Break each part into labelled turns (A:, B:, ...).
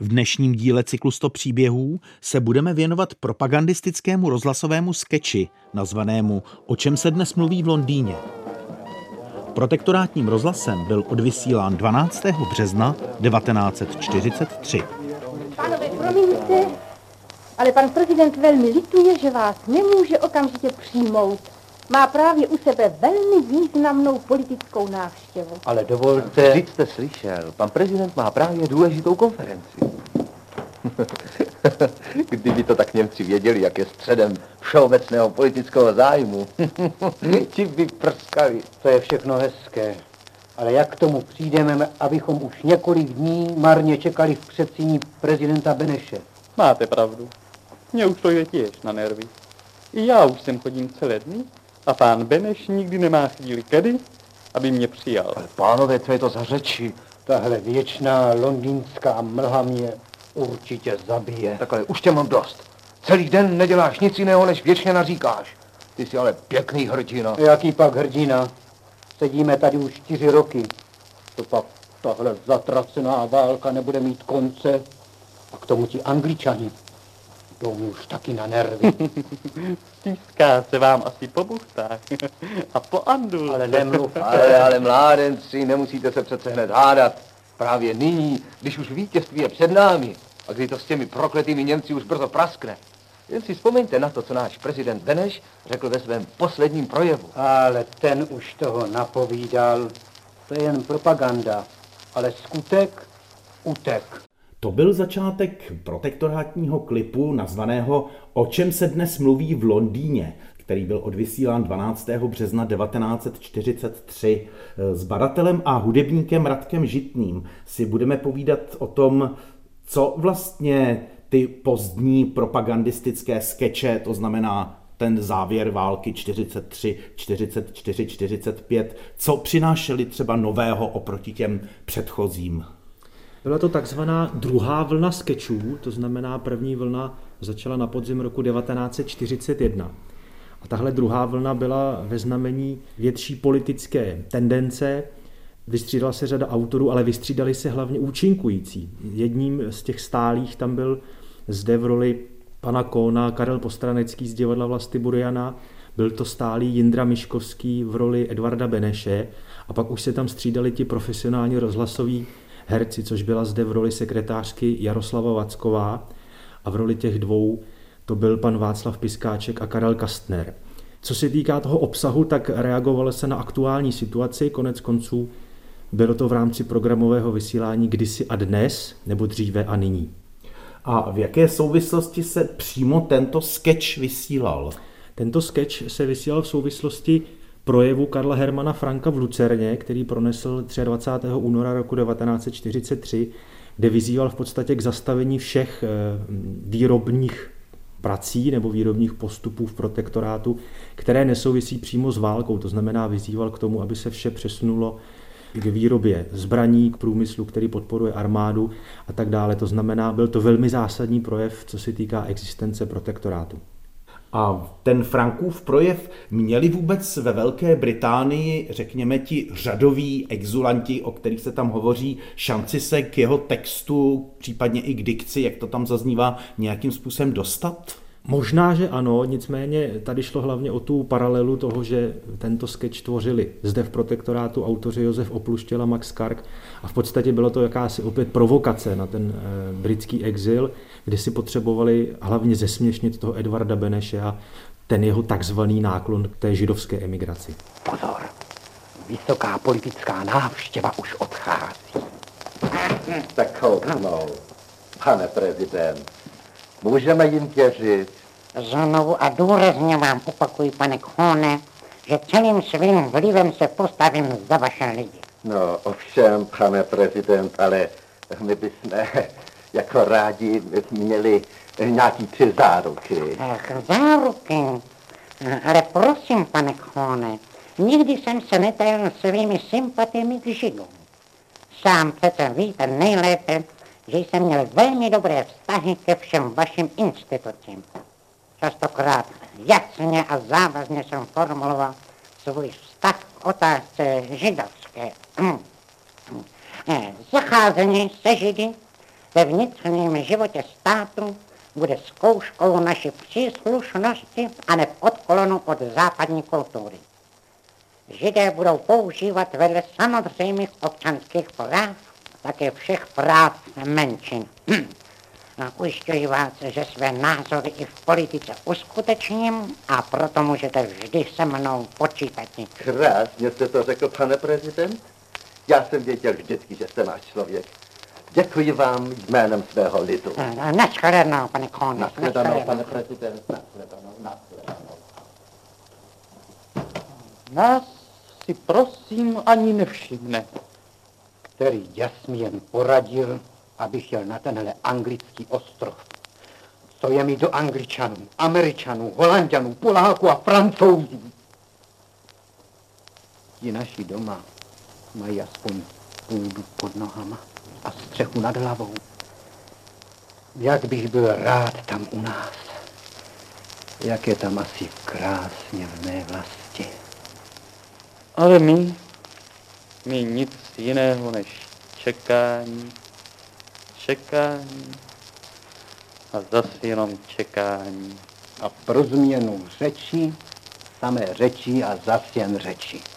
A: V dnešním díle cyklu 100 příběhů se budeme věnovat propagandistickému rozhlasovému skeči nazvanému O čem se dnes mluví v Londýně. Protektorátním rozhlasem byl odvysílán 12. března 1943.
B: Pánové, promiňte, ale pan prezident velmi lituje, že vás nemůže okamžitě přijmout. Má právě u sebe velmi významnou politickou návštěvu.
C: Ale dovolte...
D: Vždyť jste slyšel, pan prezident má právě důležitou konferenci. Kdyby to tak Němci věděli, jak je středem všeobecného politického zájmu, ti by prskali.
C: To je všechno hezké. Ale jak k tomu přijdeme, abychom už několik dní marně čekali v předsíní prezidenta Beneše?
E: Máte pravdu. Mně už to je těž na nervy. I já už sem chodím celé dny a pán Beneš nikdy nemá chvíli kedy, aby mě přijal.
D: Ale pánové, co je to za řeči?
C: Tahle věčná londýnská mlha mě určitě zabije.
D: Takhle, už tě mám dost. Celý den neděláš nic jiného, než věčně naříkáš. Ty jsi ale pěkný hrdina.
C: Jaký pak hrdina? Sedíme tady už čtyři roky. To pak tahle zatracená válka nebude mít konce. A k tomu ti angličani. Mi už taky na nervy.
E: Stýská se vám asi po buchtách a po andul.
C: Ale nemluv.
D: Ale, ale mládenci, nemusíte se přece hned hádat. Právě nyní, když už vítězství je před námi a kdy to s těmi prokletými Němci už brzo praskne. Jen si vzpomeňte na to, co náš prezident Beneš řekl ve svém posledním projevu.
C: Ale ten už toho napovídal. To je jen propaganda. Ale skutek utek.
A: To byl začátek protektorátního klipu nazvaného O čem se dnes mluví v Londýně, který byl odvysílán 12. března 1943. S badatelem a hudebníkem Radkem Žitným si budeme povídat o tom, co vlastně ty pozdní propagandistické skeče, to znamená ten závěr války 43, 44, 45, co přinášeli třeba nového oproti těm předchozím?
F: Byla to takzvaná druhá vlna skečů, to znamená první vlna začala na podzim roku 1941. A tahle druhá vlna byla ve znamení větší politické tendence, vystřídala se řada autorů, ale vystřídali se hlavně účinkující. Jedním z těch stálých tam byl zde v roli pana Kóna Karel Postranecký z divadla Vlasty Burjana, byl to stálý Jindra Miškovský v roli Edvarda Beneše a pak už se tam střídali ti profesionální rozhlasoví herci, což byla zde v roli sekretářky Jaroslava Vacková a v roli těch dvou to byl pan Václav Piskáček a Karel Kastner. Co se týká toho obsahu, tak reagovalo se na aktuální situaci, konec konců bylo to v rámci programového vysílání kdysi a dnes, nebo dříve a nyní.
A: A v jaké souvislosti se přímo tento sketch vysílal?
F: Tento sketch se vysílal v souvislosti projevu Karla Hermana Franka v Lucerně, který pronesl 23. února roku 1943, kde vyzýval v podstatě k zastavení všech eh, výrobních prací nebo výrobních postupů v protektorátu, které nesouvisí přímo s válkou. To znamená, vyzýval k tomu, aby se vše přesunulo k výrobě zbraní, k průmyslu, který podporuje armádu a tak dále. To znamená, byl to velmi zásadní projev, co se týká existence protektorátu.
A: A ten Frankův projev měli vůbec ve Velké Británii, řekněme ti řadoví exulanti, o kterých se tam hovoří, šanci se k jeho textu, případně i k dikci, jak to tam zaznívá, nějakým způsobem dostat?
F: Možná, že ano, nicméně tady šlo hlavně o tu paralelu toho, že tento sketch tvořili zde v protektorátu autoři Josef Opluštěl a Max Kark a v podstatě bylo to jakási opět provokace na ten e, britský exil, kde si potřebovali hlavně zesměšnit toho Edvarda Beneše a ten jeho takzvaný náklon k té židovské emigraci.
C: Pozor, vysoká politická návštěva už odchází.
D: Tak kouknou, pane prezident. Můžeme jim věřit.
G: Znovu a důrazně vám opakuji, pane Khone, že celým svým vlivem se postavím za vaše lidi.
D: No, ovšem, pane prezident, ale my bychom jako rádi měli nějaký tři záruky.
G: Ach, záruky. Ale prosím, pane Khone, nikdy jsem se netajil svými sympatiemi k židům. Sám přece víte nejlépe, že jsem měl velmi dobré vztahy ke všem vašim institucím. Častokrát jasně a závazně jsem formuloval svůj vztah k otázce židovské. Zacházení se židy ve vnitřním životě státu bude zkouškou naší příslušnosti a ne odklonu od západní kultury. Židé budou používat vedle samozřejmých občanských práv také všech práv menšin. Hm. No, ujišťuji vás, že své názory i v politice uskutečním a proto můžete vždy se mnou počítat.
D: Krásně jste to řekl, pane prezident. Já jsem věděl vždycky, že jste náš člověk. Děkuji vám jménem svého lidu.
G: Naschledanou, pane Kone.
D: Naschledanou, pane prezident. Naschledanou, naschledanou.
E: Nás si prosím ani nevšimne.
C: Který jas mi jen poradil, abych jel na tenhle anglický ostrov. Co je mi do angličanů, američanů, holanděnů, poláků a francouzů. Ti naši doma mají aspoň půdu pod nohama a střechu nad hlavou. Jak bych byl rád tam u nás. Jak je tam asi krásně v mé vlasti.
E: Ale my, my nic jiného než čekání, čekání a zase jenom čekání.
C: A pro změnu řeči, samé řeči a zas jen řeči.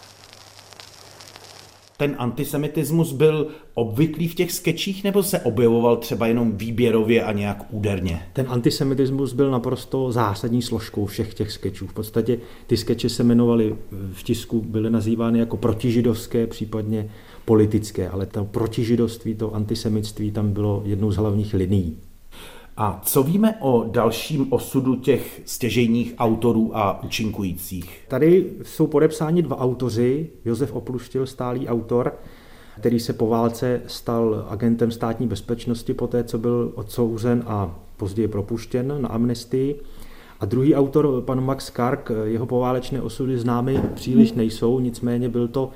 A: Ten antisemitismus byl obvyklý v těch skečích nebo se objevoval třeba jenom výběrově a nějak úderně?
F: Ten antisemitismus byl naprosto zásadní složkou všech těch skečů. V podstatě ty skeče se jmenovaly v tisku, byly nazývány jako protižidovské, případně politické, ale to protižidovství, to antisemitství tam bylo jednou z hlavních linií.
A: A co víme o dalším osudu těch stěžejních autorů a účinkujících?
F: Tady jsou podepsáni dva autoři, Josef Opluštil, stálý autor, který se po válce stal agentem státní bezpečnosti po té, co byl odsouzen a později propuštěn na amnestii. A druhý autor, pan Max Kark, jeho poválečné osudy známy příliš nejsou, nicméně byl to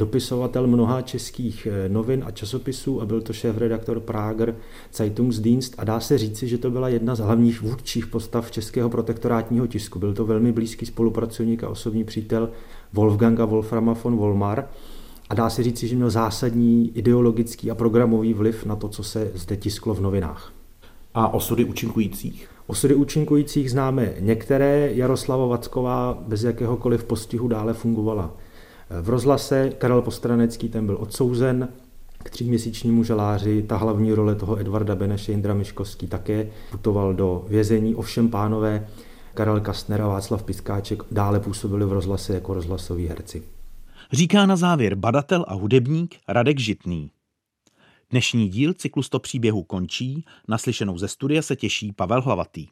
F: dopisovatel mnoha českých eh, novin a časopisů a byl to šéf-redaktor Prager Zeitungsdienst a dá se říci, že to byla jedna z hlavních vůdčích postav českého protektorátního tisku. Byl to velmi blízký spolupracovník a osobní přítel Wolfganga Wolframa von Volmar a dá se říci, že měl zásadní ideologický a programový vliv na to, co se zde tisklo v novinách.
A: A osudy účinkujících?
F: Osudy účinkujících známe některé. Jaroslava Vacková bez jakéhokoliv postihu dále fungovala v rozhlase Karel Postranecký ten byl odsouzen k tříměsíčnímu žaláři. Ta hlavní role toho Edvarda Beneše, Indra Miškovský také putoval do vězení. Ovšem pánové Karel Kastner a Václav Piskáček dále působili v rozhlase jako rozhlasoví herci.
A: Říká na závěr badatel a hudebník Radek Žitný. Dnešní díl cyklu 100 příběhů končí, naslyšenou ze studia se těší Pavel Hlavatý.